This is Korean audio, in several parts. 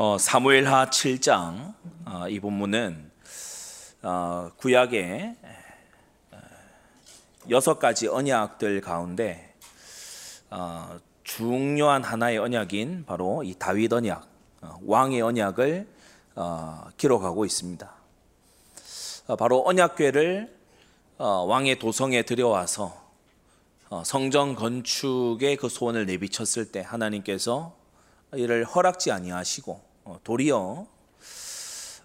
어, 사무엘하 7장 어, 이 본문은 어, 구약의 어, 여섯 가지 언약들 가운데 어, 중요한 하나의 언약인 바로 이 다윗 언약, 어, 왕의 언약을 어, 기록하고 있습니다. 어, 바로 언약궤를 어, 왕의 도성에 들여와서 어, 성전 건축의 그 소원을 내비쳤을 때 하나님께서 이를 허락지 아니하시고 어, 도리어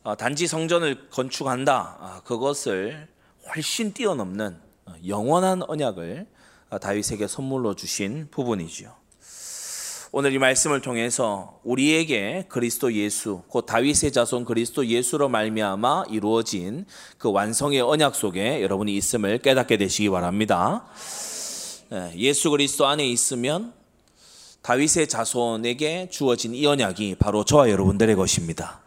어, 단지 성전을 건축한다 아, 그것을 훨씬 뛰어넘는 영원한 언약을 다윗에게 선물로 주신 부분이지요. 오늘 이 말씀을 통해서 우리에게 그리스도 예수, 곧 다윗의 자손 그리스도 예수로 말미암아 이루어진 그 완성의 언약 속에 여러분이 있음을 깨닫게 되시기 바랍니다. 예수 그리스도 안에 있으면 다윗의 자손에게 주어진 이 언약이 바로 저와 여러분들의 것입니다.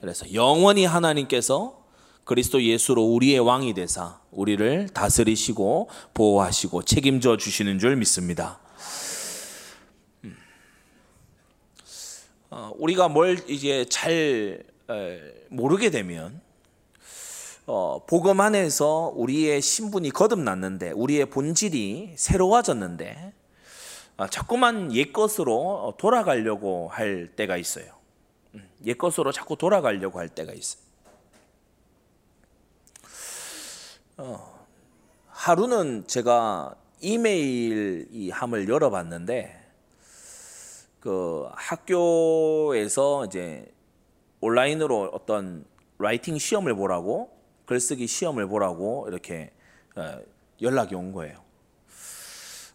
그래서 영원히 하나님께서 그리스도 예수로 우리의 왕이 되사 우리를 다스리시고 보호하시고 책임져 주시는 줄 믿습니다. 음. 어, 우리가 뭘 이제 잘 모르게 되면 어, 복음 안에서 우리의 신분이 거듭났는데 우리의 본질이 새로워졌는데 아, 자꾸만 옛 것으로 돌아가려고 할 때가 있어요. 음, 옛 것으로 자꾸 돌아가려고 할 때가 있어요. 어, 하루는 제가 이메일 이 함을 열어봤는데 그 학교에서 이제 온라인으로 어떤 라이팅 시험을 보라고 글쓰기 시험을 보라고 이렇게 어, 연락이 온 거예요.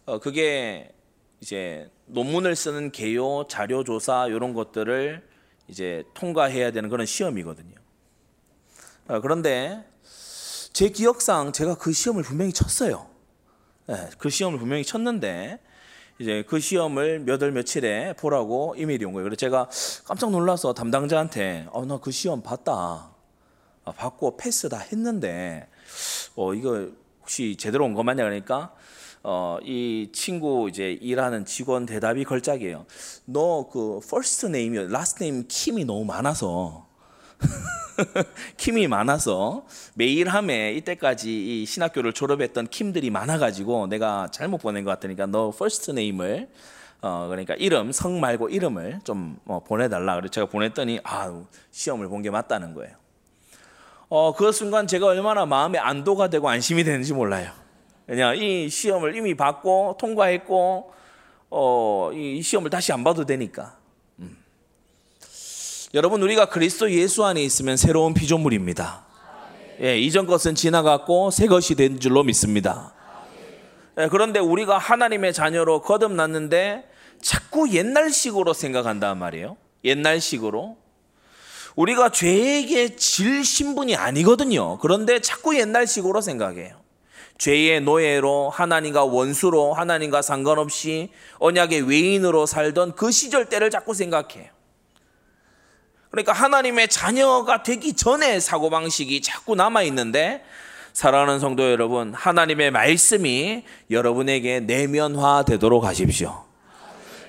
어, 그게 이제 논문을 쓰는 개요, 자료 조사 이런 것들을 이제 통과해야 되는 그런 시험이거든요. 어, 그런데 제 기억상 제가 그 시험을 분명히 쳤어요. 네, 그 시험을 분명히 쳤는데 이제 그 시험을 몇 월 며칠에 보라고 이메일이 온 거예요. 그래서 제가 깜짝 놀라서 담당자한테 어, 나 그 시험 봤다. 아, 받고 패스 다 했는데 어, 이거 혹시 제대로 온 거 맞냐 그러니까 어, 이 친구 이제 일하는 직원 대답이 걸작이에요. 너 그 first name이 last name 킴이 너무 많아서 킴이 많아서 매일 함에 이때까지 이 신학교를 졸업했던 킴들이 많아가지고 내가 잘못 보낸 것 같으니까 너 first name을 어 그러니까 이름 성 말고 이름을 좀 어, 보내달라. 그래서 제가 보냈더니 아 시험을 본 게 맞다는 거예요. 어 그 순간 제가 얼마나 마음에 안도가 되고 안심이 되는지 몰라요. 그냥 이 시험을 이미 받고 통과했고 어, 이 시험을 다시 안 봐도 되니까. 음. 여러분 우리가 그리스도 예수 안에 있으면 새로운 피조물입니다. 예, 이전 것은 지나갔고 새 것이 된 줄로 믿습니다. 예, 그런데 우리가 하나님의 자녀로 거듭났는데 자꾸 옛날식으로 생각한단 말이에요. 옛날식으로. 우리가 죄에게 질 신분이 아니거든요. 그런데 자꾸 옛날식으로 생각해요. 죄의 노예로 하나님과 원수로 하나님과 상관없이 언약의 외인으로 살던 그 시절 때를 자꾸 생각해요. 그러니까 하나님의 자녀가 되기 전에 사고방식이 자꾸 남아있는데 사랑하는 성도 여러분, 하나님의 말씀이 여러분에게 내면화 되도록 하십시오.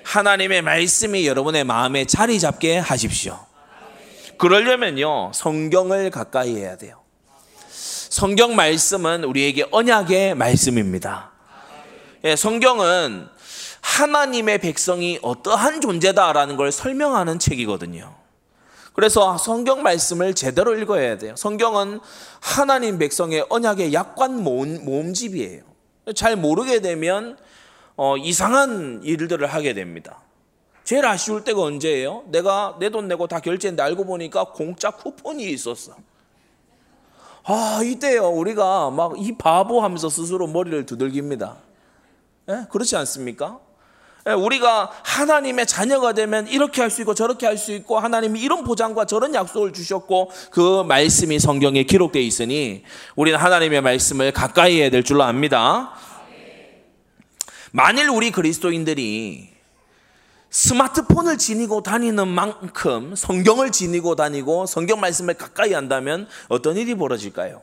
하나님의 말씀이 여러분의 마음에 자리 잡게 하십시오. 그러려면요, 성경을 가까이 해야 돼요. 성경 말씀은 우리에게 언약의 말씀입니다. 예, 성경은 하나님의 백성이 어떠한 존재다라는 걸 설명하는 책이거든요. 그래서 성경 말씀을 제대로 읽어야 돼요. 성경은 하나님 백성의 언약의 약관 모음, 집이에요잘 모르게 되면 어, 이상한 일들을 하게 됩니다. 제일 아쉬울 때가 언제예요? 내가 내 돈 내고 다 결제했는데 알고 보니까 공짜 쿠폰이 있었어. 아, 이때요. 우리가 막 이 바보 하면서 스스로 머리를 두들깁니다. 예? 그렇지 않습니까? 예, 우리가 하나님의 자녀가 되면 이렇게 할 수 있고 저렇게 할 수 있고 하나님이 이런 보장과 저런 약속을 주셨고 그 말씀이 성경에 기록되어 있으니 우리는 하나님의 말씀을 가까이 해야 될 줄로 압니다. 만일 우리 그리스도인들이 스마트폰을 지니고 다니는 만큼 성경을 지니고 다니고 성경 말씀을 가까이 한다면 어떤 일이 벌어질까요?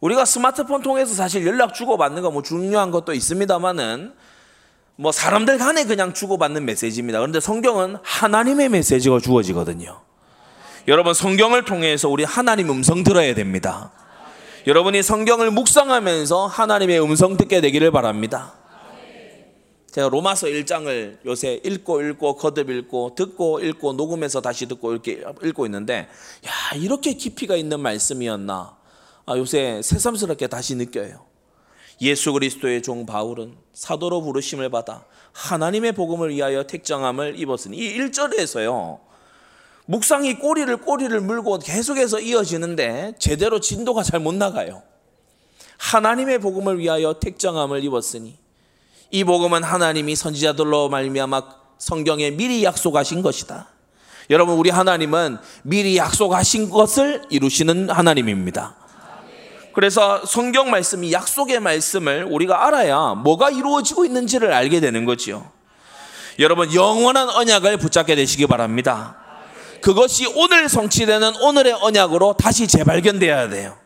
우리가 스마트폰 통해서 사실 연락 주고받는 거 뭐 중요한 것도 있습니다만은 뭐 사람들 간에 그냥 주고받는 메시지입니다. 그런데 성경은 하나님의 메시지가 주어지거든요. 여러분 성경을 통해서 우리 하나님 음성 들어야 됩니다. 여러분이 성경을 묵상하면서 하나님의 음성 듣게 되기를 바랍니다. 제가 로마서 1장을 요새 읽고 읽고 거듭 읽고 듣고 읽고 녹음해서 다시 듣고 이렇게 읽고 있는데 야 이렇게 깊이가 있는 말씀이었나 아, 요새 새삼스럽게 다시 느껴요. 예수 그리스도의 종 바울은 사도로 부르심을 받아 하나님의 복음을 위하여 택정함을 입었으니 이 1절에서요. 묵상이 꼬리를 꼬리를 물고 계속해서 이어지는데 제대로 진도가 잘 못 나가요. 하나님의 복음을 위하여 택정함을 입었으니 이 복음은 하나님이 선지자들로 말미암아 성경에 미리 약속하신 것이다. 여러분 우리 하나님은 미리 약속하신 것을 이루시는 하나님입니다. 그래서 성경 말씀이 약속의 말씀을 우리가 알아야 뭐가 이루어지고 있는지를 알게 되는 거지요. 여러분 영원한 언약을 붙잡게 되시기 바랍니다. 그것이 오늘 성취되는 오늘의 언약으로 다시 재발견되어야 돼요.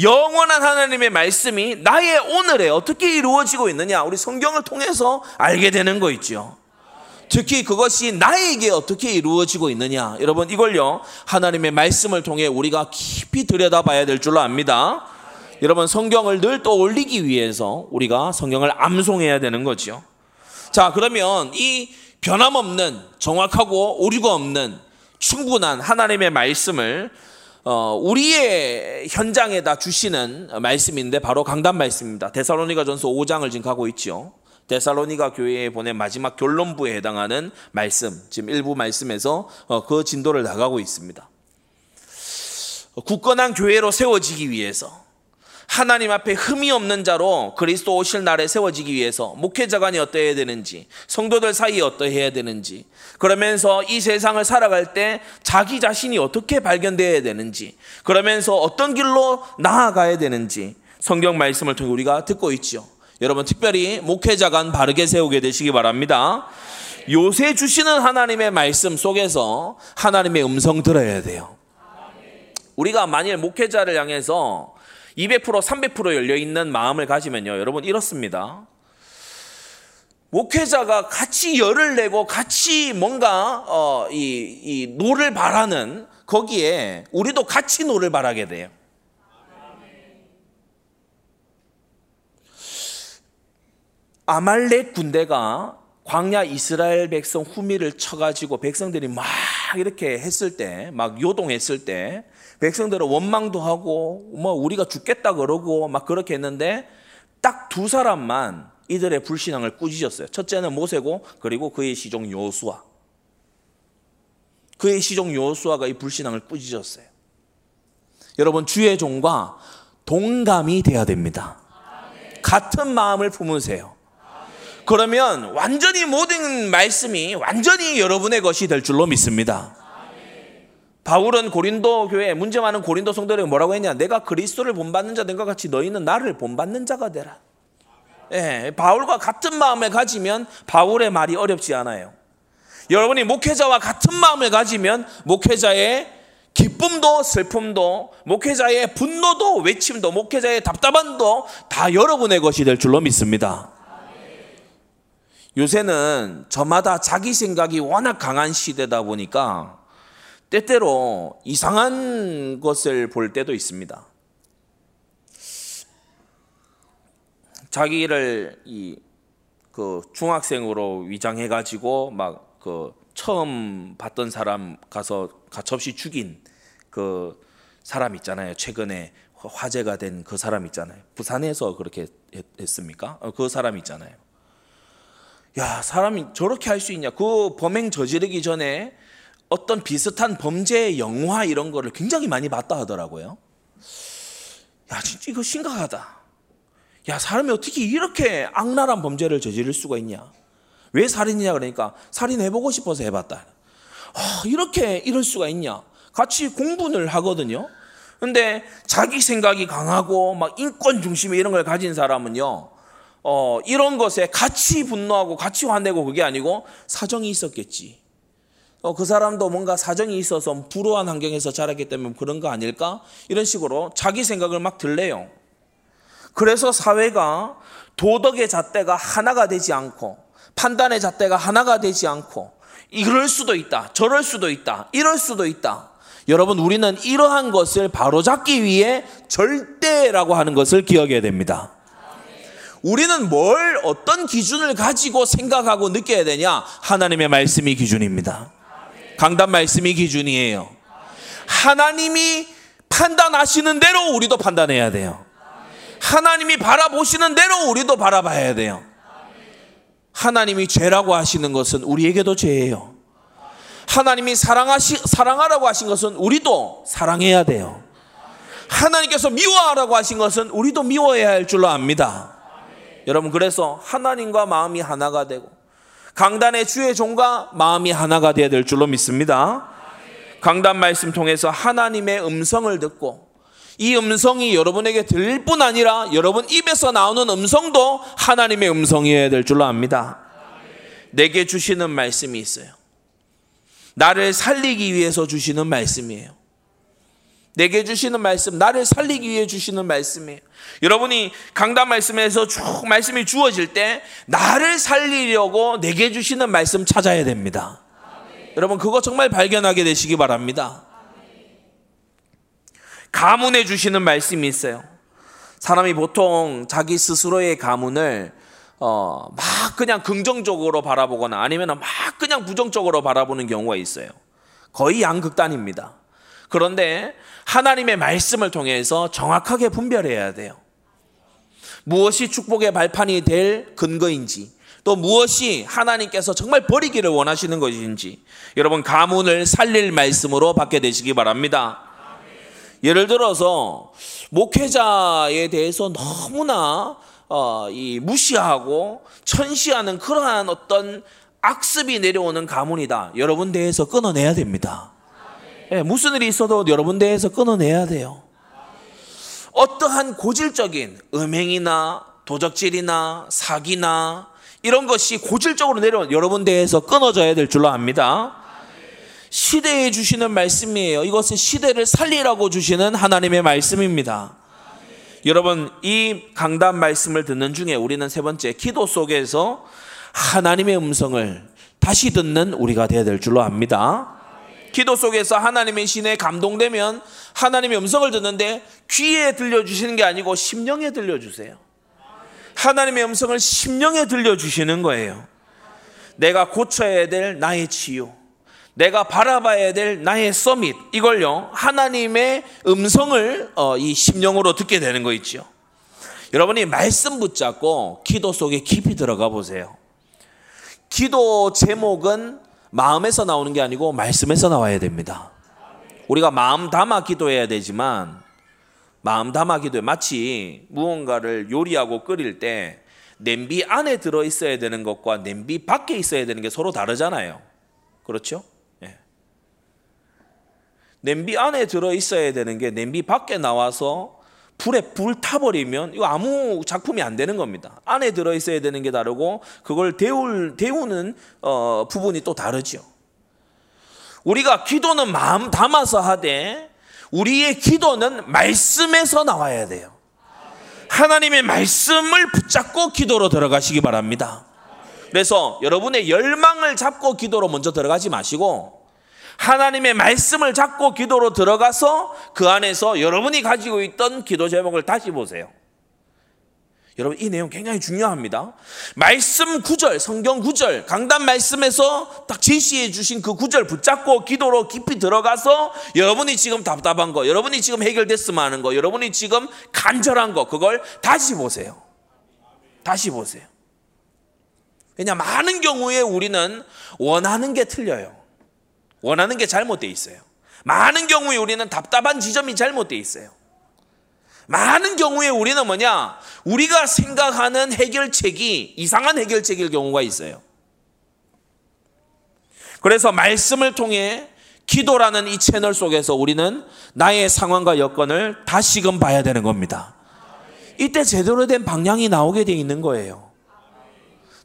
영원한 하나님의 말씀이 나의 오늘에 어떻게 이루어지고 있느냐 우리 성경을 통해서 알게 되는 거 있죠. 특히 그것이 나에게 어떻게 이루어지고 있느냐 여러분 이걸요 하나님의 말씀을 통해 우리가 깊이 들여다봐야 될 줄로 압니다. 여러분 성경을 늘 떠올리기 위해서 우리가 성경을 암송해야 되는 거죠. 자 그러면 이 변함없는 정확하고 오류가 없는 충분한 하나님의 말씀을 어, 우리의 현장에다 주시는 말씀인데 바로 강단 말씀입니다. 데살로니가전서 5장을 지금 가고 있죠. 데살로니가 교회에 보낸 마지막 결론부에 해당하는 말씀, 지금 일부 말씀에서 어, 그 진도를 나가고 있습니다. 굳건한 교회로 세워지기 위해서 하나님 앞에 흠이 없는 자로 그리스도 오실 날에 세워지기 위해서 목회자간이 어떠해야 되는지, 성도들 사이에 어떠해야 되는지, 그러면서 이 세상을 살아갈 때 자기 자신이 어떻게 발견되어야 되는지, 그러면서 어떤 길로 나아가야 되는지 성경 말씀을 통해 우리가 듣고 있죠. 여러분 특별히 목회자관 바르게 세우게 되시기 바랍니다. 요새 주시는 하나님의 말씀 속에서 하나님의 음성 들어야 돼요. 우리가 만일 목회자를 향해서 200% 300% 열려 있는 마음을 가지면요. 여러분 이렇습니다. 목회자가 같이 열을 내고 같이 뭔가 어, 이, 이 노를 발하는 거기에 우리도 같이 노를 발하게 돼요. 아말렉 군대가 광야 이스라엘 백성 후미를 쳐가지고 백성들이 막 이렇게 했을 때, 막 요동했을 때, 백성들은 원망도 하고, 뭐 우리가 죽겠다 그러고 막 그렇게 했는데, 딱 두 사람만 이들의 불신앙을 꾸짖었어요. 첫째는 모세고, 그리고 그의 시종 요수아. 그의 시종 요수아가 이 불신앙을 꾸짖었어요. 여러분, 주의 종과 동감이 돼야 됩니다. 같은 마음을 품으세요. 그러면 완전히 모든 말씀이 완전히 여러분의 것이 될 줄로 믿습니다. 바울은 고린도 교회 문제 많은 고린도 성도들에게 뭐라고 했냐? 내가 그리스도를 본받는 자된것 같이 너희는 나를 본받는 자가 되라. 예, 바울과 같은 마음을 가지면 바울의 말이 어렵지 않아요. 여러분이 목회자와 같은 마음을 가지면 목회자의 기쁨도 슬픔도 목회자의 분노도 외침도 목회자의 답답함도 다 여러분의 것이 될 줄로 믿습니다. 요새는 저마다 자기 생각이 워낙 강한 시대다 보니까 때때로 이상한 것을 볼 때도 있습니다. 자기를 이 그 중학생으로 위장해 가지고 막 그 처음 봤던 사람 가서 가첩시 죽인 그 사람 있잖아요. 최근에 화제가 된 그 사람 있잖아요. 부산에서 그렇게 했 습니까? 어, 그 사람 있잖아요. 야, 사람이 저렇게 할 수 있냐? 그 범행 저지르기 전에 어떤 비슷한 범죄 영화 이런 거를 굉장히 많이 봤다 하더라고요. 야, 진짜 이거 심각하다. 야, 사람이 어떻게 이렇게 악랄한 범죄를 저지를 수가 있냐? 왜 살인이냐 그러니까 살인해보고 싶어서 해봤다. 아, 이렇게 이럴 수가 있냐? 같이 공분을 하거든요. 근데 자기 생각이 강하고 막 인권 중심의 이런 걸 가진 사람은요. 어, 이런 것에 같이 분노하고 같이 화내고 그게 아니고 사정이 있었겠지. 어, 그 사람도 뭔가 사정이 있어서 불우한 환경에서 자랐기 때문에 그런 거 아닐까? 이런 식으로 자기 생각을 막 들래요. 그래서 사회가 도덕의 잣대가 하나가 되지 않고 판단의 잣대가 하나가 되지 않고 이럴 수도 있다. 저럴 수도 있다. 이럴 수도 있다. 여러분 우리는 이러한 것을 바로잡기 위해 절대라고 하는 것을 기억해야 됩니다. 우리는 뭘 어떤 기준을 가지고 생각하고 느껴야 되냐? 하나님의 말씀이 기준입니다. 강단 말씀이 기준이에요. 하나님이 판단하시는 대로 우리도 판단해야 돼요. 하나님이 바라보시는 대로 우리도 바라봐야 돼요. 하나님이 죄라고 하시는 것은 우리에게도 죄예요. 하나님이 사랑하시, 사랑하라고 하신 것은 우리도 사랑해야 돼요. 하나님께서 미워하라고 하신 것은 우리도 미워해야 할 줄로 압니다. 여러분, 그래서 하나님과 마음이 하나가 되고, 강단의 주의 종과 마음이 하나가 되어야 될 줄로 믿습니다. 강단 말씀 통해서 하나님의 음성을 듣고, 이 음성이 여러분에게 들릴 뿐 아니라 여러분 입에서 나오는 음성도 하나님의 음성이어야 될 줄로 압니다. 내게 주시는 말씀이 있어요. 나를 살리기 위해서 주시는 말씀이에요. 내게 주시는 말씀, 나를 살리기 위해 주시는 말씀이에요. 여러분이 강단 말씀에서 쭉 말씀이 주어질 때 나를 살리려고 내게 주시는 말씀 찾아야 됩니다. 아멘. 여러분 그거 정말 발견하게 되시기 바랍니다. 가문해 주시는 말씀이 있어요. 사람이 보통 자기 스스로의 가문을 어, 막 그냥 긍정적으로 바라보거나 아니면 막 그냥 부정적으로 바라보는 경우가 있어요. 거의 양극단입니다. 그런데 하나님의 말씀을 통해서 정확하게 분별해야 돼요. 무엇이 축복의 발판이 될 근거인지, 또 무엇이 하나님께서 정말 버리기를 원하시는 것인지, 여러분 가문을 살릴 말씀으로 받게 되시기 바랍니다. 예를 들어서 목회자에 대해서 너무나 어, 이 무시하고 천시하는 그러한 어떤 악습이 내려오는 가문이다. 여러분 대해서 끊어내야 됩니다. 예, 무슨 일이 있어도 여러분 대해서 끊어내야 돼요. 어떠한 고질적인 음행이나 도적질이나 사기나 이런 것이 고질적으로 내려온 여러분 대해서 끊어져야 될 줄로 압니다. 시대에 주시는 말씀이에요. 이것은 시대를 살리라고 주시는 하나님의 말씀입니다. 여러분 이 강단 말씀을 듣는 중에 우리는 세 번째 기도 속에서 하나님의 음성을 다시 듣는 우리가 되어야 될 줄로 압니다. 기도 속에서 하나님의 신에 감동되면 하나님의 음성을 듣는데 귀에 들려주시는 게 아니고 심령에 들려주세요. 하나님의 음성을 심령에 들려주시는 거예요. 내가 고쳐야 될 나의 치유. 내가 바라봐야 될 나의 서밋 이걸요 하나님의 음성을 어, 이 심령으로 듣게 되는 거 있죠. 여러분이 말씀 붙잡고 기도 속에 깊이 들어가 보세요. 기도 제목은 마음에서 나오는 게 아니고 말씀에서 나와야 됩니다. 우리가 마음 담아 기도해야 되지만 마음 담아 기도해 마치 무언가를 요리하고 끓일 때 냄비 안에 들어 있어야 되는 것과 냄비 밖에 있어야 되는 게 서로 다르잖아요. 그렇죠? 냄비 안에 들어 있어야 되는 게 냄비 밖에 나와서 불에 불 타버리면 이거 아무 작품이 안 되는 겁니다. 안에 들어 있어야 되는 게 다르고 그걸 데울 데우는 어, 부분이 또 다르죠. 우리가 기도는 마음 담아서 하되 우리의 기도는 말씀에서 나와야 돼요. 하나님의 말씀을 붙잡고 기도로 들어가시기 바랍니다. 그래서 여러분의 열망을 잡고 기도로 먼저 들어가지 마시고 하나님의 말씀을 잡고 기도로 들어가서 그 안에서 여러분이 가지고 있던 기도 제목을 다시 보세요. 여러분 이 내용 굉장히 중요합니다. 말씀 구절, 성경 구절, 강단 말씀에서 딱 제시해 주신 그 구절 붙잡고 기도로 깊이 들어가서 여러분이 지금 답답한 거, 여러분이 지금 해결됐으면 하는 거, 여러분이 지금 간절한 거 그걸 다시 보세요. 다시 보세요. 왜냐 많은 경우에 우리는 원하는 게 틀려요. 원하는 게 잘못되어 있어요. 많은 경우에 우리는 답답한 지점이 잘못되어 있어요. 많은 경우에 우리는 뭐냐? 우리가 생각하는 해결책이 이상한 해결책일 경우가 있어요. 그래서 말씀을 통해 기도라는 이 채널 속에서 우리는 나의 상황과 여건을 다시금 봐야 되는 겁니다. 이때 제대로 된 방향이 나오게 돼 있는 거예요.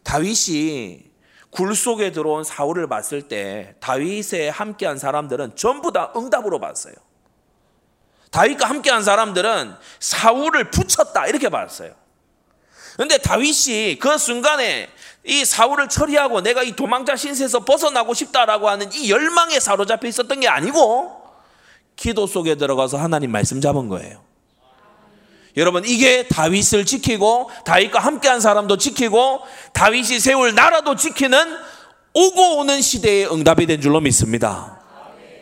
다윗이 굴 속에 들어온 사울을 봤을 때 다윗에 함께한 사람들은 전부 다 응답으로 봤어요. 다윗과 함께한 사람들은 사울을 붙였다 이렇게 봤어요. 근데 다윗이 그 순간에 이 사울을 처리하고 내가 이 도망자 신세에서 벗어나고 싶다라고 하는 이 열망에 사로잡혀 있었던 게 아니고 기도 속에 들어가서 하나님 말씀 잡은 거예요. 여러분 이게 다윗을 지키고 다윗과 함께한 사람도 지키고 다윗이 세울 나라도 지키는 오고 오는 시대의 응답이 된 줄로 믿습니다.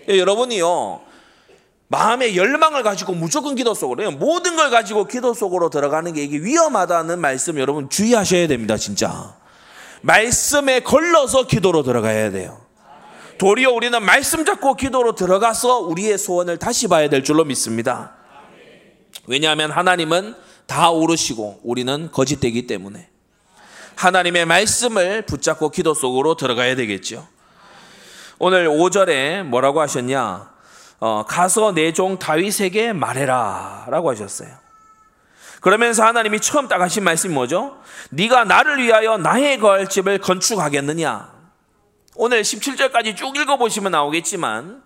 예, 여러분이요. 마음의 열망을 가지고 무조건 기도 속으로 모든 걸 가지고 기도 속으로 들어가는 게 이게 위험하다는 말씀 여러분 주의하셔야 됩니다 진짜. 말씀에 걸러서 기도로 들어가야 돼요. 도리어 우리는 말씀 잡고 기도로 들어가서 우리의 소원을 다시 봐야 될 줄로 믿습니다 왜냐하면 하나님은 다 오르시고 우리는 거짓되기 때문에 하나님의 말씀을 붙잡고 기도 속으로 들어가야 되겠죠 오늘 5절에 뭐라고 하셨냐 어, 가서 내 종 다윗에게 말해라 라고 하셨어요. 그러면서 하나님이 처음 딱 하신 말씀이 뭐죠? 네가 나를 위하여 나의 거할 집을 건축하겠느냐? 오늘 17절까지 쭉 읽어보시면 나오겠지만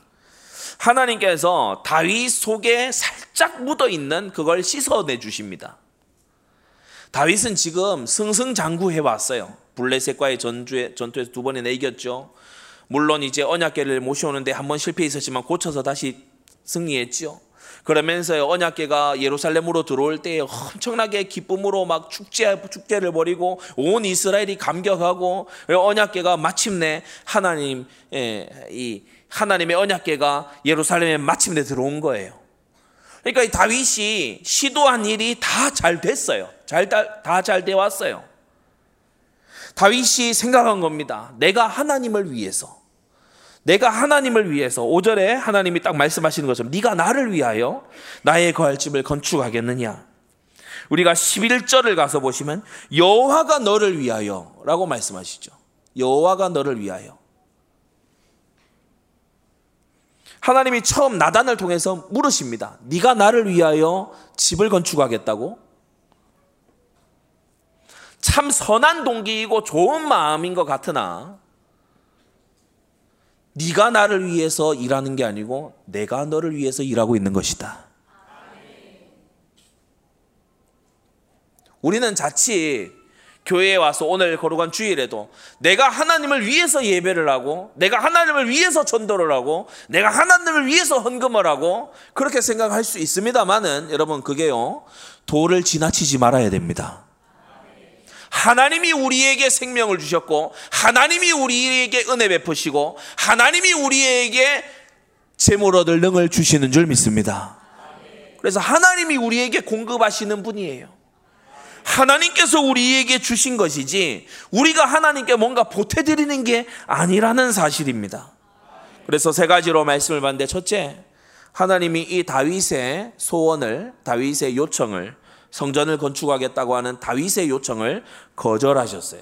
하나님께서 다윗 속에 살짝 묻어 있는 그걸 씻어내 주십니다. 다윗은 지금 승승장구해 왔어요. 블레셋과의 전투에, 전투에서 두 번이나 이겼죠. 물론 이제 언약계를 모셔오는데 한 번 실패했었지만 고쳐서 다시 승리했지요. 그러면서 언약계가 예루살렘으로 들어올 때 엄청나게 기쁨으로 막 축제 축제를 벌이고 온 이스라엘이 감격하고 언약계가 마침내 하나님 이 하나님의 언약계가 예루살렘에 마침내 들어온 거예요. 그러니까 이 다윗이 시도한 일이 다 잘 됐어요. 잘다 잘돼 왔어요. 다윗이 생각한 겁니다. 내가 하나님을 위해서 내가 하나님을 위해서 5절에 하나님이 딱 말씀하시는 것처럼 네가 나를 위하여 나의 거할 집을 건축하겠느냐. 우리가 11절을 가서 보시면 여호와가 너를 위하여라고 말씀하시죠. 여호와가 너를 위하여. 하나님이 처음 나단을 통해서 물으십니다. 네가 나를 위하여 집을 건축하겠다고? 참 선한 동기이고 좋은 마음인 것 같으나 네가 나를 위해서 일하는 게 아니고 내가 너를 위해서 일하고 있는 것이다. 우리는 자칫 교회에 와서 오늘 거룩한 주일에도 내가 하나님을 위해서 예배를 하고 내가 하나님을 위해서 전도를 하고 내가 하나님을 위해서 헌금을 하고 그렇게 생각할 수 있습니다만은 여러분 그게요 도를 지나치지 말아야 됩니다. 하나님이 우리에게 생명을 주셨고 하나님이 우리에게 은혜 베푸시고 하나님이 우리에게 재물 얻을 능을 주시는 줄 믿습니다. 그래서 하나님이 우리에게 공급하시는 분이에요. 하나님께서 우리에게 주신 것이지 우리가 하나님께 뭔가 보태드리는 게 아니라는 사실입니다. 그래서 세 가지로 말씀을 봤는데 첫째, 하나님이 이 다윗의 소원을 다윗의 요청을 성전을 건축하겠다고 하는 다윗의 요청을 거절하셨어요.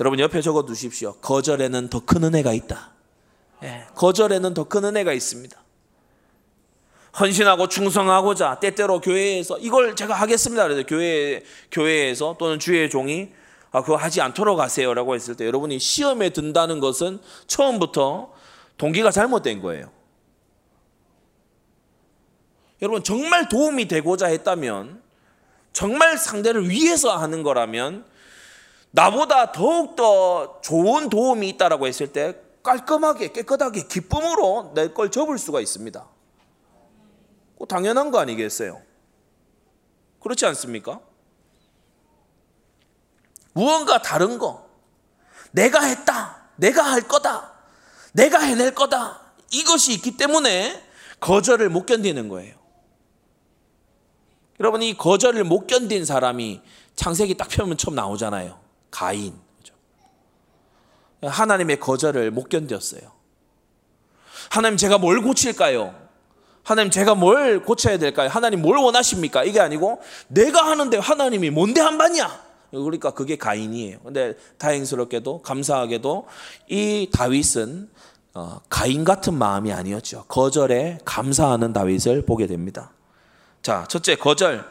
여러분 옆에 적어 두십시오. 거절에는 더 큰 은혜가 있다. 예, 거절에는 더 큰 은혜가 있습니다. 헌신하고 충성하고자 때때로 교회에서 이걸 제가 하겠습니다. 그래서 교회 교회에서 또는 주의 종이 아, 그거 하지 않도록 하세요라고 했을 때 여러분이 시험에 든다는 것은 처음부터 동기가 잘못된 거예요. 여러분 정말 도움이 되고자 했다면 정말 상대를 위해서 하는 거라면 나보다 더욱더 좋은 도움이 있다라고 했을 때 깔끔하게 깨끗하게 기쁨으로 내 걸 접을 수가 있습니다. 당연한 거 아니겠어요? 그렇지 않습니까? 무언가 다른 거, 내가 했다, 내가 할 거다, 내가 해낼 거다, 이것이 있기 때문에 거절을 못 견디는 거예요. 여러분 이 거절을 못 견딘 사람이 창세기 딱 펴면 처음 나오잖아요. 가인. 하나님의 거절을 못 견뎠어요. 하나님 제가 뭘 고칠까요? 하나님 제가 뭘 고쳐야 될까요? 하나님 뭘 원하십니까? 이게 아니고 내가 하는데 하나님이 뭔데 한 반이야? 그러니까 그게 가인이에요. 근데 다행스럽게도 감사하게도 이 다윗은 어, 가인 같은 마음이 아니었죠. 거절에 감사하는 다윗을 보게 됩니다. 자, 첫째, 거절.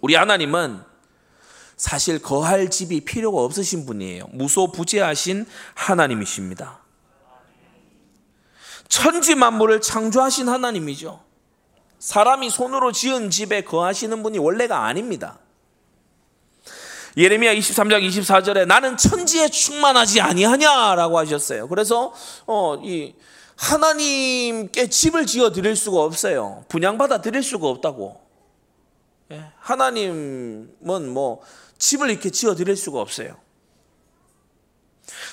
우리 하나님은 사실 거할 집이 필요가 없으신 분이에요. 무소부재하신 하나님이십니다. 천지 만물을 창조하신 하나님이죠. 사람이 손으로 지은 집에 거하시는 분이 원래가 아닙니다. 예레미야 23장 24절에 나는 천지에 충만하지 아니하냐라고 하셨어요. 그래서 어, 이 하나님께 집을 지어 드릴 수가 없어요. 분양받아 드릴 수가 없다고. 예, 하나님은 뭐 집을 이렇게 지어 드릴 수가 없어요.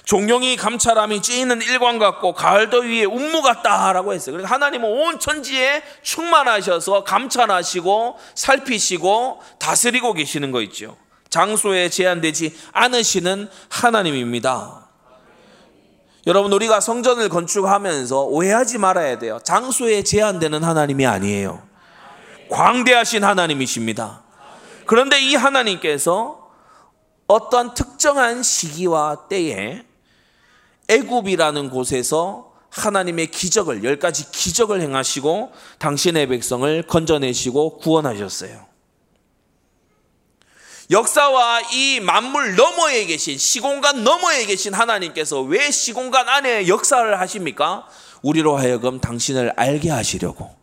종용이 감찰함이 찌는 일광 같고 가을도 위에 운무 같다라고 했어요. 그러니까 하나님은 온 천지에 충만하셔서 감찰하시고 살피시고 다스리고 계시는 거 있죠. 장소에 제한되지 않으시는 하나님입니다. 여러분 우리가 성전을 건축하면서 오해하지 말아야 돼요. 장소에 제한되는 하나님이 아니에요. 광대하신 하나님이십니다. 그런데 이 하나님께서 어떤 특정한 시기와 때에 애굽이라는 곳에서 하나님의 기적을 열 가지 기적을 행하시고 당신의 백성을 건져내시고 구원하셨어요. 역사와 이 만물 너머에 계신 시공간 너머에 계신 하나님께서 왜 시공간 안에 역사를 하십니까? 우리로 하여금 당신을 알게 하시려고.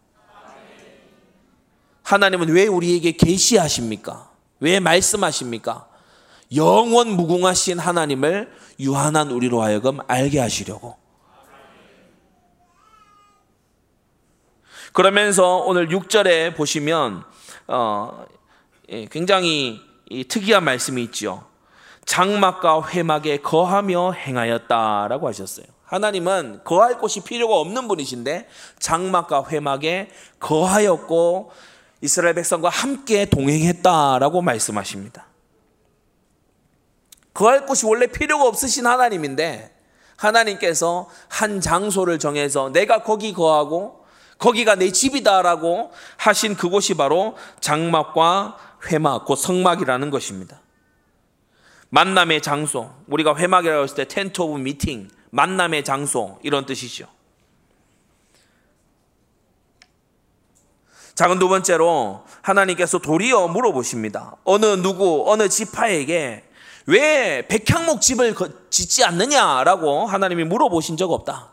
하나님은 왜 우리에게 계시하십니까? 왜 말씀하십니까? 영원 무궁하신 하나님을 유한한 우리로 하여금 알게 하시려고. 그러면서 오늘 6절에 보시면 어, 예, 굉장히 특이한 말씀이 있죠. 장막과 회막에 거하며 행하였다라고 하셨어요. 하나님은 거할 곳이 필요가 없는 분이신데 장막과 회막에 거하였고 이스라엘 백성과 함께 동행했다라고 말씀하십니다. 거할 곳이 원래 필요가 없으신 하나님인데 하나님께서 한 장소를 정해서 내가 거기 거하고 거기가 내 집이다라고 하신 그곳이 바로 장막과 회막, 곧 성막이라는 것입니다. 만남의 장소, 우리가 회막이라고 했을 때 tent of meeting, 만남의 장소 이런 뜻이죠. 작은 두 번째로 하나님께서 도리어 물어보십니다. 어느 누구, 어느 지파에게 왜 백향목 집을 짓지 않느냐라고 하나님이 물어보신 적 없다.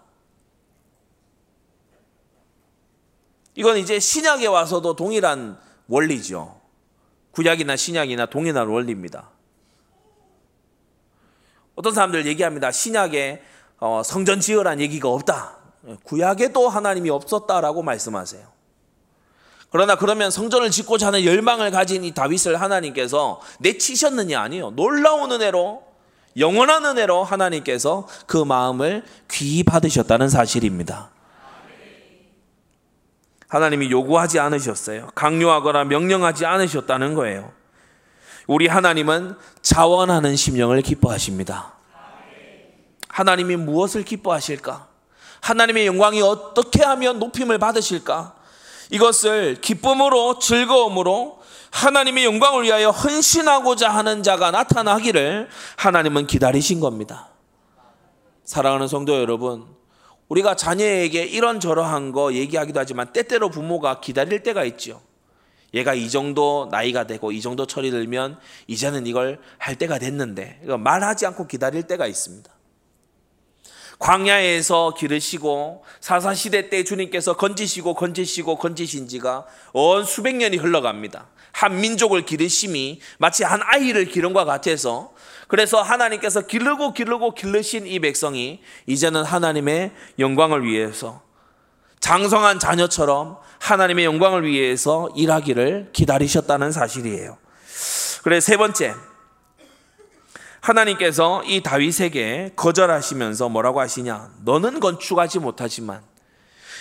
이건 이제 신약에 와서도 동일한 원리죠. 구약이나 신약이나 동일한 원리입니다. 어떤 사람들 얘기합니다. 신약에 어, 성전 지으란 얘기가 없다. 구약에도 하나님이 없었다라고 말씀하세요. 그러나 그러면 성전을 짓고자 하는 열망을 가진 이 다윗을 하나님께서 내치셨느냐 아니요. 놀라운 은혜로 영원한 은혜로 하나님께서 그 마음을 귀히 받으셨다는 사실입니다. 하나님이 요구하지 않으셨어요. 강요하거나 명령하지 않으셨다는 거예요. 우리 하나님은 자원하는 심령을 기뻐하십니다. 하나님이 무엇을 기뻐하실까? 하나님의 영광이 어떻게 하면 높임을 받으실까? 이것을 기쁨으로 즐거움으로 하나님의 영광을 위하여 헌신하고자 하는 자가 나타나기를 하나님은 기다리신 겁니다. 사랑하는 성도 여러분, 우리가 자녀에게 이런저러한 거 얘기하기도 하지만 때때로 부모가 기다릴 때가 있죠. 얘가 이 정도 나이가 되고 이 정도 철이 들면 이제는 이걸 할 때가 됐는데 말하지 않고 기다릴 때가 있습니다. 광야에서 기르시고 사사시대 때 주님께서 건지시고 건지시고 건지신 지가 온 수백 년이 흘러갑니다. 한 민족을 기르심이 마치 한 아이를 기른 것 같아서 그래서 하나님께서 기르고 기르고 기르신 이 백성이 이제는 하나님의 영광을 위해서 장성한 자녀처럼 하나님의 영광을 위해서 일하기를 기다리셨다는 사실이에요. 그래 세 번째 하나님께서 이 다윗에게 거절하시면서 뭐라고 하시냐? 너는 건축하지 못하지만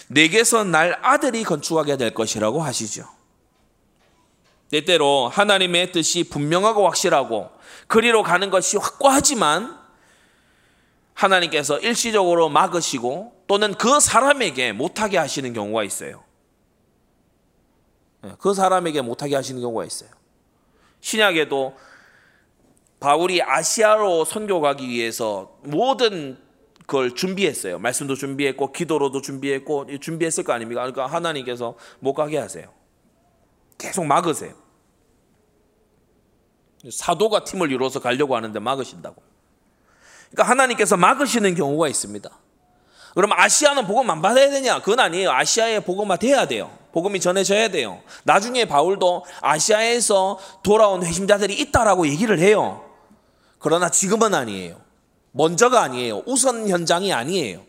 내게서 날 아들이 건축하게 될 것이라고 하시죠. 때때로 하나님의 뜻이 분명하고 확실하고 그리로 가는 것이 확고하지만 하나님께서 일시적으로 막으시고 또는 그 사람에게 못하게 하시는 경우가 있어요. 네, 그 사람에게 못하게 하시는 경우가 있어요. 신약에도 바울이 아시아로 선교 가기 위해서 모든 걸 준비했어요. 말씀도 준비했고 기도로도 준비했고 준비했을 거 아닙니까? 그러니까 하나님께서 못 가게 하세요. 계속 막으세요. 사도가 팀을 이루어서 가려고 하는데 막으신다고. 그러니까 하나님께서 막으시는 경우가 있습니다. 그럼 아시아는 복음 안 받아야 되냐? 그건 아니에요. 아시아에 복음화 돼야 돼요. 복음이 전해져야 돼요. 나중에 바울도 아시아에서 돌아온 회심자들이 있다라고 얘기를 해요. 그러나 지금은 아니에요. 먼저가 아니에요. 우선 현장이 아니에요.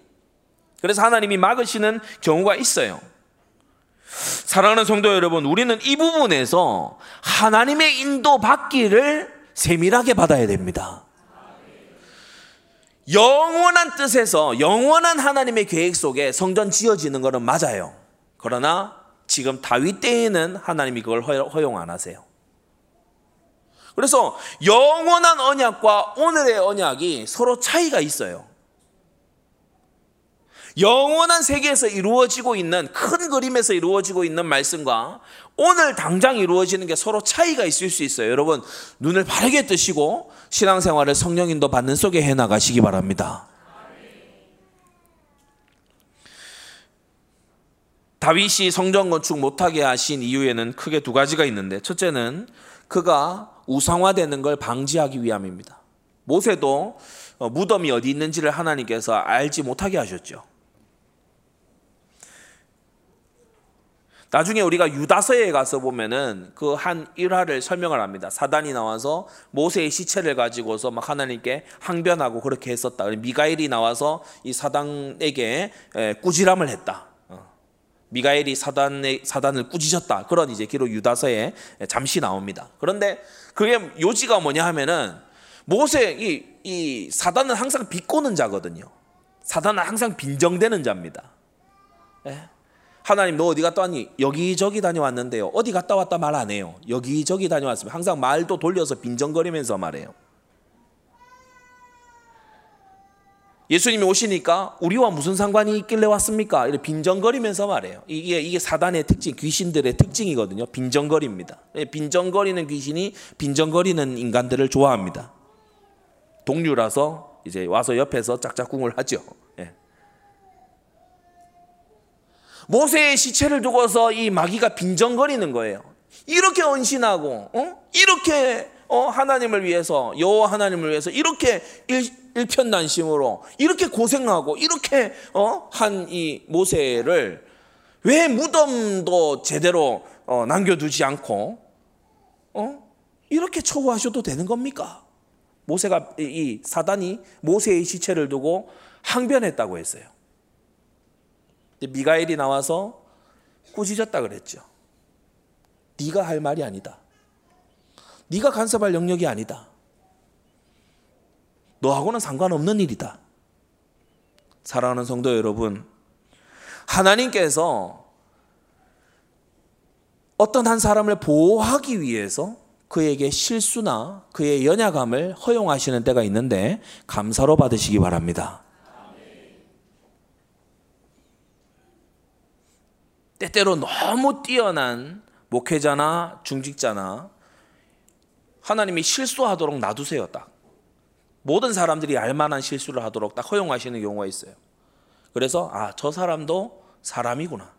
그래서 하나님이 막으시는 경우가 있어요. 사랑하는 성도 여러분, 우리는 이 부분에서 하나님의 인도 받기를 세밀하게 받아야 됩니다. 영원한 뜻에서 영원한 하나님의 계획 속에 성전 지어지는 것은 맞아요. 그러나 지금 다윗 때에는 하나님이 그걸 허용 안 하세요. 그래서 영원한 언약과 오늘의 언약이 서로 차이가 있어요. 영원한 세계에서 이루어지고 있는 큰 그림에서 이루어지고 있는 말씀과 오늘 당장 이루어지는 게 서로 차이가 있을 수 있어요. 여러분 눈을 바르게 뜨시고 신앙생활을 성령인도 받는 속에 해 나가시기 바랍니다. 다윗이 성전 건축 못하게 하신 이유에는 크게 두 가지가 있는데 첫째는 그가 우상화되는 걸 방지하기 위함입니다. 모세도 어, 무덤이 어디 있는지를 하나님께서 알지 못하게 하셨죠. 나중에 우리가 유다서에 가서 보면은 그 한 일화를 설명을 합니다. 사단이 나와서 모세의 시체를 가지고서 막 하나님께 항변하고 그렇게 했었다. 미가엘이 나와서 이 사단에게 꾸지람을 했다. 어. 미가엘이 사단의 사단을 꾸짖었다. 그런 이제 기록 유다서에 잠시 나옵니다. 그런데 그게 요지가 뭐냐 하면은 모세 이, 이 사단은 항상 비꼬는 자거든요. 사단은 항상 빈정되는 자입니다. 예? 하나님 너 어디 갔다 왔니? 여기저기 다녀왔는데요. 어디 갔다 왔다 말 안 해요. 여기저기 다녀왔습니다. 항상 말도 돌려서 빈정거리면서 말해요. 예수님이 오시니까 우리와 무슨 상관이 있길래 왔습니까? 이렇게 빈정거리면서 말해요. 이게, 이게 사단의 특징, 귀신들의 특징이거든요. 빈정거리입니다. 예, 빈정거리는 귀신이 빈정거리는 인간들을 좋아합니다. 동류라서 이제 와서 옆에서 짝짝꿍을 하죠. 예. 모세의 시체를 두고서 이 마귀가 빈정거리는 거예요. 이렇게 언신하고, 어? 이렇게 어? 하나님을 위해서 여호와 하나님을 위해서 이렇게 일, 일편단심으로 이렇게 고생하고 이렇게 어? 한 이 모세를 왜 무덤도 제대로 어, 남겨두지 않고 어? 이렇게 처우하셔도 되는 겁니까? 모세가 이 사단이 모세의 시체를 두고 항변했다고 했어요. 미가엘이 나와서 꾸짖었다 그랬죠. 네가 할 말이 아니다. 네가 간섭할 영역이 아니다. 너하고는 상관없는 일이다. 사랑하는 성도 여러분, 하나님께서 어떤 한 사람을 보호하기 위해서 그에게 실수나 그의 연약함을 허용하시는 때가 있는데 감사로 받으시기 바랍니다. 때때로 너무 뛰어난 목회자나 중직자나 하나님이 실수하도록 놔두세요, 딱. 모든 사람들이 알만한 실수를 하도록 딱 허용하시는 경우가 있어요. 그래서, 아, 저 사람도 사람이구나.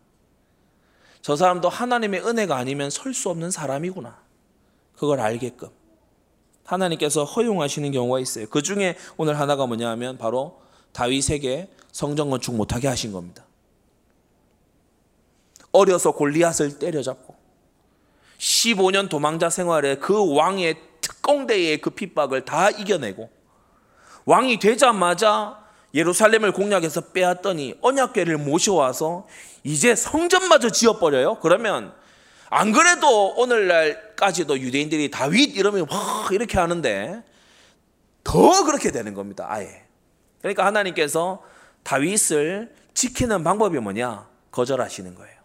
저 사람도 하나님의 은혜가 아니면 설 수 없는 사람이구나. 그걸 알게끔. 하나님께서 허용하시는 경우가 있어요. 그 중에 오늘 하나가 뭐냐 하면 바로 다윗에게 성전 건축 못하게 하신 겁니다. 어려서 골리앗을 때려잡고 15년 도망자 생활에 그 왕의 특공대의 그 핍박을 다 이겨내고 왕이 되자마자 예루살렘을 공략해서 빼앗더니 언약궤를 모셔와서 이제 성전마저 지어버려요. 그러면 안 그래도 오늘날까지도 유대인들이 다윗 이러면 와 이렇게 하는데 더 그렇게 되는 겁니다. 아예. 그러니까 하나님께서 다윗을 지키는 방법이 뭐냐? 거절하시는 거예요.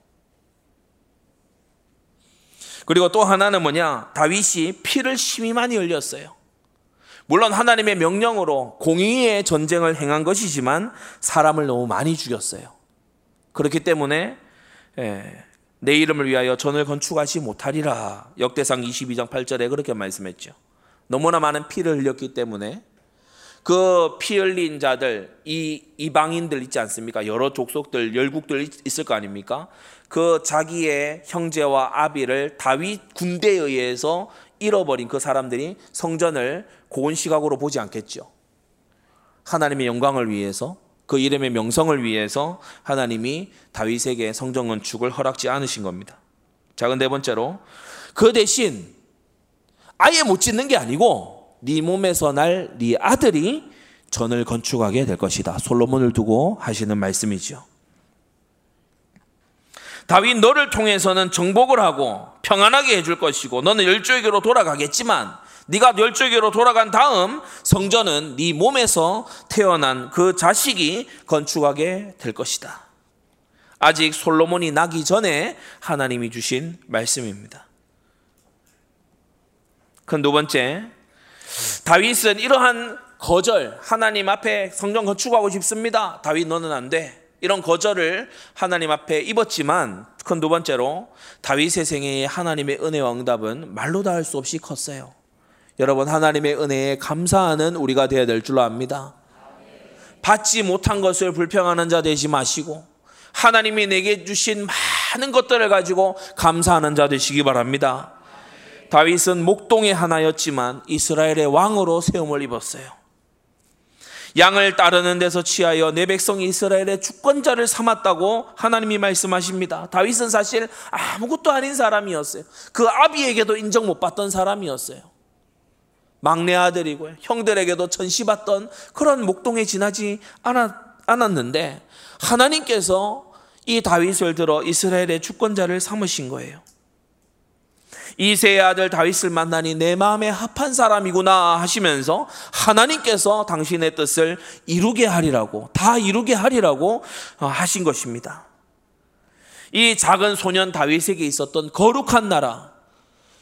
그리고 또 하나는 뭐냐? 다윗이 피를 심히 많이 흘렸어요. 물론 하나님의 명령으로 공의의 전쟁을 행한 것이지만 사람을 너무 많이 죽였어요. 그렇기 때문에 예, 내 이름을 위하여 전을 건축하지 못하리라. 역대상 22장 8절에 그렇게 말씀했죠. 너무나 많은 피를 흘렸기 때문에 그 피 흘린 자들, 이 이방인들 있지 않습니까? 여러 족속들, 열국들 있을 거 아닙니까? 그 자기의 형제와 아비를 다윗 군대에 의해서 잃어버린 그 사람들이 성전을 고운 시각으로 보지 않겠죠. 하나님의 영광을 위해서 그 이름의 명성을 위해서 하나님이 다윗에게 성전 건축을 허락지 않으신 겁니다. 자, 네 번째로 그 대신 아예 못 짓는 게 아니고 네 몸에서 날 네 아들이 전을 건축하게 될 것이다. 솔로몬을 두고 하시는 말씀이죠. 다윗 너를 통해서는 정복을 하고 평안하게 해줄 것이고 너는 열조에게로 돌아가겠지만 네가 열조에게로 돌아간 다음 성전은 네 몸에서 태어난 그 자식이 건축하게 될 것이다. 아직 솔로몬이 나기 전에 하나님이 주신 말씀입니다. 그 두 번째, 다윗은 이러한 거절, 하나님 앞에 성전 건축하고 싶습니다. 다윗 너는 안 돼. 이런 거절을 하나님 앞에 입었지만 큰 두 번째로 다윗의 생애에 하나님의 은혜와 응답은 말로 다 할 수 없이 컸어요. 여러분 하나님의 은혜에 감사하는 우리가 되어야 될줄 압니다. 받지 못한 것을 불평하는 자 되지 마시고 하나님이 내게 주신 많은 것들을 가지고 감사하는 자 되시기 바랍니다. 다윗은 목동의 하나였지만 이스라엘의 왕으로 세움을 입었어요. 양을 따르는 데서 취하여 내 백성 이스라엘의 주권자를 삼았다고 하나님이 말씀하십니다. 다윗은 사실 아무것도 아닌 사람이었어요. 그 아비에게도 인정 못 받던 사람이었어요. 막내 아들이고요. 형들에게도 전시받던 그런 목동에 지나지 않았, 않았는데 하나님께서 이 다윗을 들어 이스라엘의 주권자를 삼으신 거예요. 이세의 아들 다윗을 만나니 내 마음에 합한 사람이구나 하시면서 하나님께서 당신의 뜻을 이루게 하리라고 다 이루게 하리라고 어, 하신 것입니다. 이 작은 소년 다윗에게 있었던 거룩한 나라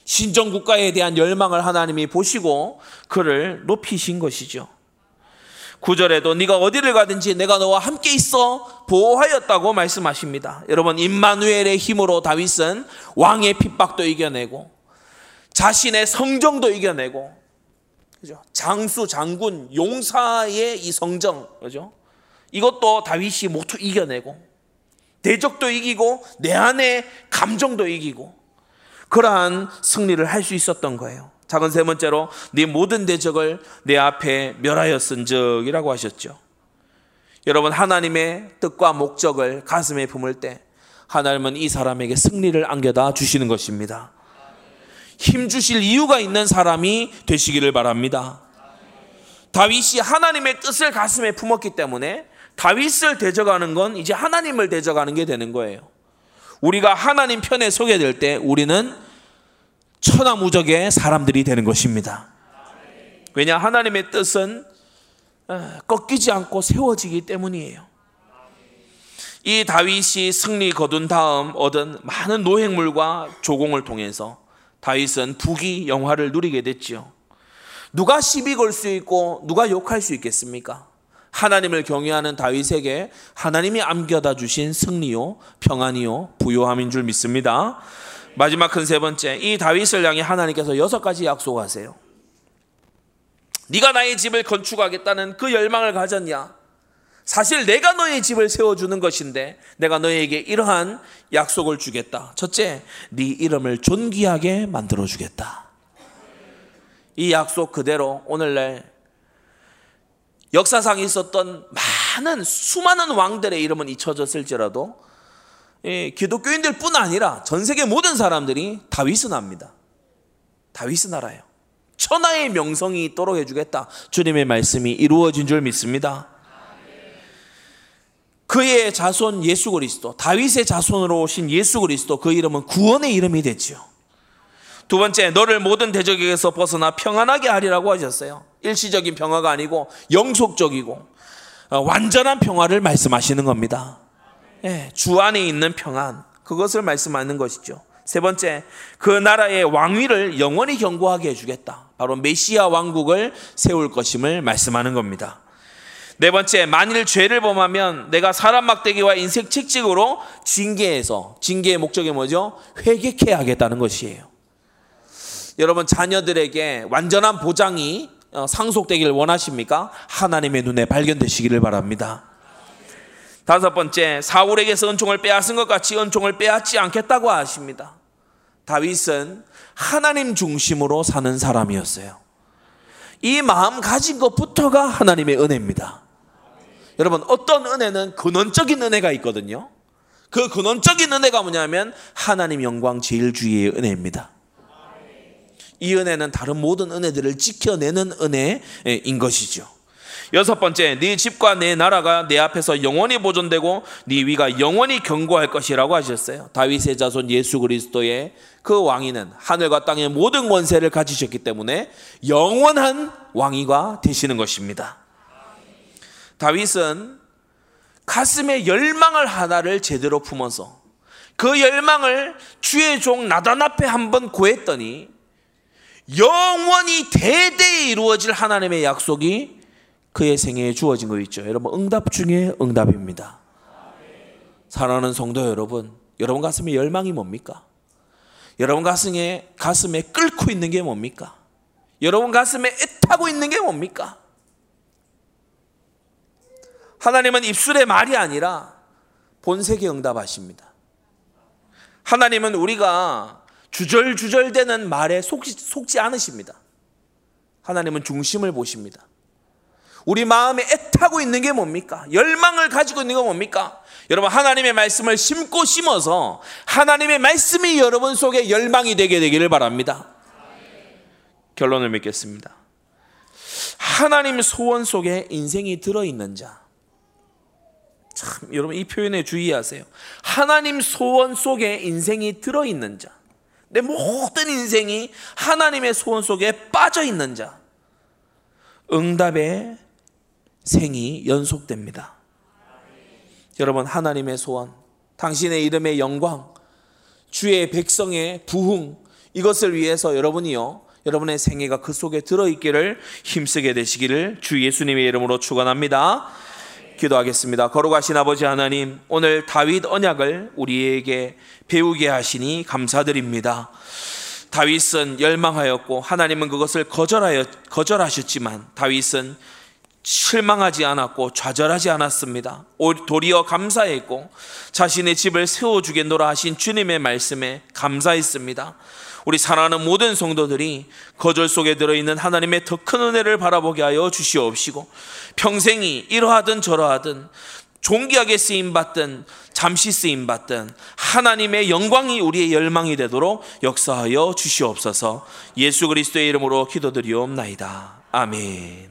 신정 국가에 대한 열망을 하나님이 보시고 그를 높이신 것이죠. 9절에도 네가 어디를 가든지 내가 너와 함께 있어 보호하였다고 말씀하십니다. 여러분 임마누엘의 힘으로 다윗은 왕의 핍박도 이겨내고 자신의 성정도 이겨내고 그죠? 장수 장군 용사의 이 성정 그죠? 이것도 다윗이 모두 이겨내고 대적도 이기고 내 안의 감정도 이기고 그러한 승리를 할 수 있었던 거예요. 작은 세 번째로 네 모든 대적을 내 앞에 멸하였은적이라고 하셨죠. 여러분 하나님의 뜻과 목적을 가슴에 품을 때 하나님은 이 사람에게 승리를 안겨다 주시는 것입니다. 힘 주실 이유가 있는 사람이 되시기를 바랍니다. 다윗이 하나님의 뜻을 가슴에 품었기 때문에 다윗을 대적하는 건 이제 하나님을 대적하는 게 되는 거예요. 우리가 하나님 편에 서게 될 때 우리는 천하무적의 사람들이 되는 것입니다. 왜냐 하나님의 뜻은 어, 꺾이지 않고 세워지기 때문이에요. 이 다윗이 승리 거둔 다음 얻은 많은 노획물과 조공을 통해서 다윗은 부귀 영화를 누리게 됐지요. 누가 시비 걸 수 있고 누가 욕할 수 있겠습니까? 하나님을 경외하는 다윗에게 하나님이 안겨다 주신 승리요, 평안이요, 부요함인 줄 믿습니다. 마지막 큰 세 번째, 이 다윗을 향해 하나님께서 여섯 가지 약속하세요. 네가 나의 집을 건축하겠다는 그 열망을 가졌냐? 사실 내가 너의 집을 세워주는 것인데 내가 너에게 이러한 약속을 주겠다. 첫째, 네 이름을 존귀하게 만들어 주겠다. 이 약속 그대로 오늘날 역사상 있었던 많은 수많은 왕들의 이름은 잊혀졌을지라도 예, 기독교인들 뿐 아니라 전 세계 모든 사람들이 다윗은 압니다. 다윗은 알아요. 천하의 명성이 있도록 해주겠다. 주님의 말씀이 이루어진 줄 믿습니다. 그의 자손 예수 그리스도, 다윗의 자손으로 오신 예수 그리스도, 그 이름은 구원의 이름이 됐지요. 두 번째, 너를 모든 대적에서 벗어나 평안하게 하리라고 하셨어요. 일시적인 평화가 아니고 영속적이고 어, 완전한 평화를 말씀하시는 겁니다. 예, 주 안에 있는 평안 그것을 말씀하는 것이죠. 세 번째, 그 나라의 왕위를 영원히 경고하게 해주겠다. 바로 메시아 왕국을 세울 것임을 말씀하는 겁니다. 네 번째, 만일 죄를 범하면 내가 사람 막대기와 인색 책찍으로 징계해서 징계의 목적이 뭐죠? 회개케 하겠다는 것이에요. 여러분 자녀들에게 완전한 보장이 어, 상속되기를 원하십니까? 하나님의 눈에 발견되시기를 바랍니다. 다섯 번째, 사울에게서 은총을 빼앗은 것 같이 은총을 빼앗지 않겠다고 하십니다. 다윗은 하나님 중심으로 사는 사람이었어요. 이 마음 가진 것부터가 하나님의 은혜입니다. 여러분 어떤 은혜는 근원적인 은혜가 있거든요. 그 근원적인 은혜가 뭐냐면 하나님 영광 제일주의의 은혜입니다. 이 은혜는 다른 모든 은혜들을 지켜내는 은혜인 것이죠. 여섯 번째, 네 집과 내 나라가 내 앞에서 영원히 보존되고 네 위가 영원히 견고할 것이라고 하셨어요. 다윗의 자손 예수 그리스도의 그 왕위는 하늘과 땅의 모든 권세를 가지셨기 때문에 영원한 왕위가 되시는 것입니다. 다윗은 가슴에 열망을 하나를 제대로 품어서 그 열망을 주의 종 나단 앞에 한번 구했더니 영원히 대대에 이루어질 하나님의 약속이 그의 생애에 주어진 거 있죠. 여러분 응답 중에 응답입니다. 사랑하는 성도 여러분, 여러분 가슴에 열망이 뭡니까? 여러분 가슴에 가슴에 끓고 있는 게 뭡니까? 여러분 가슴에 애타고 있는 게 뭡니까? 하나님은 입술의 말이 아니라 본색에 응답하십니다. 하나님은 우리가 주절주절되는 말에 속지, 속지 않으십니다. 하나님은 중심을 보십니다. 우리 마음에 애타고 있는 게 뭡니까? 열망을 가지고 있는 게 뭡니까? 여러분 하나님의 말씀을 심고 심어서 하나님의 말씀이 여러분 속에 열망이 되게 되기를 바랍니다. 결론을 맺겠습니다. 하나님 소원 속에 인생이 들어 있는 자. 참 여러분 이 표현에 주의하세요. 하나님 소원 속에 인생이 들어 있는 자. 내 모든 인생이 하나님의 소원 속에 빠져 있는 자. 응답의 생이 연속됩니다. 여러분 하나님의 소원, 당신의 이름의 영광, 주의 백성의 부흥 이것을 위해서 여러분이요 여러분의 생애가 그 속에 들어 있기를 힘쓰게 되시기를 주 예수님의 이름으로 축원합니다. 기도하겠습니다. 걸어가신 아버지 하나님, 오늘 다윗 언약을 우리에게 배우게 하시니 감사드립니다. 다윗은 열망하였고 하나님은 그것을 거절하여 거절하셨지만 다윗은 실망하지 않았고 좌절하지 않았습니다. 도리어 감사했고 자신의 집을 세워주겠노라 하신 주님의 말씀에 감사했습니다. 우리 사랑하는 모든 성도들이 거절 속에 들어있는 하나님의 더 큰 은혜를 바라보게 하여 주시옵시고 평생이 이러하든 저러하든 존귀하게 쓰임 받든 잠시 쓰임 받든 하나님의 영광이 우리의 열망이 되도록 역사하여 주시옵소서. 예수 그리스도의 이름으로 기도드리옵나이다. 아멘.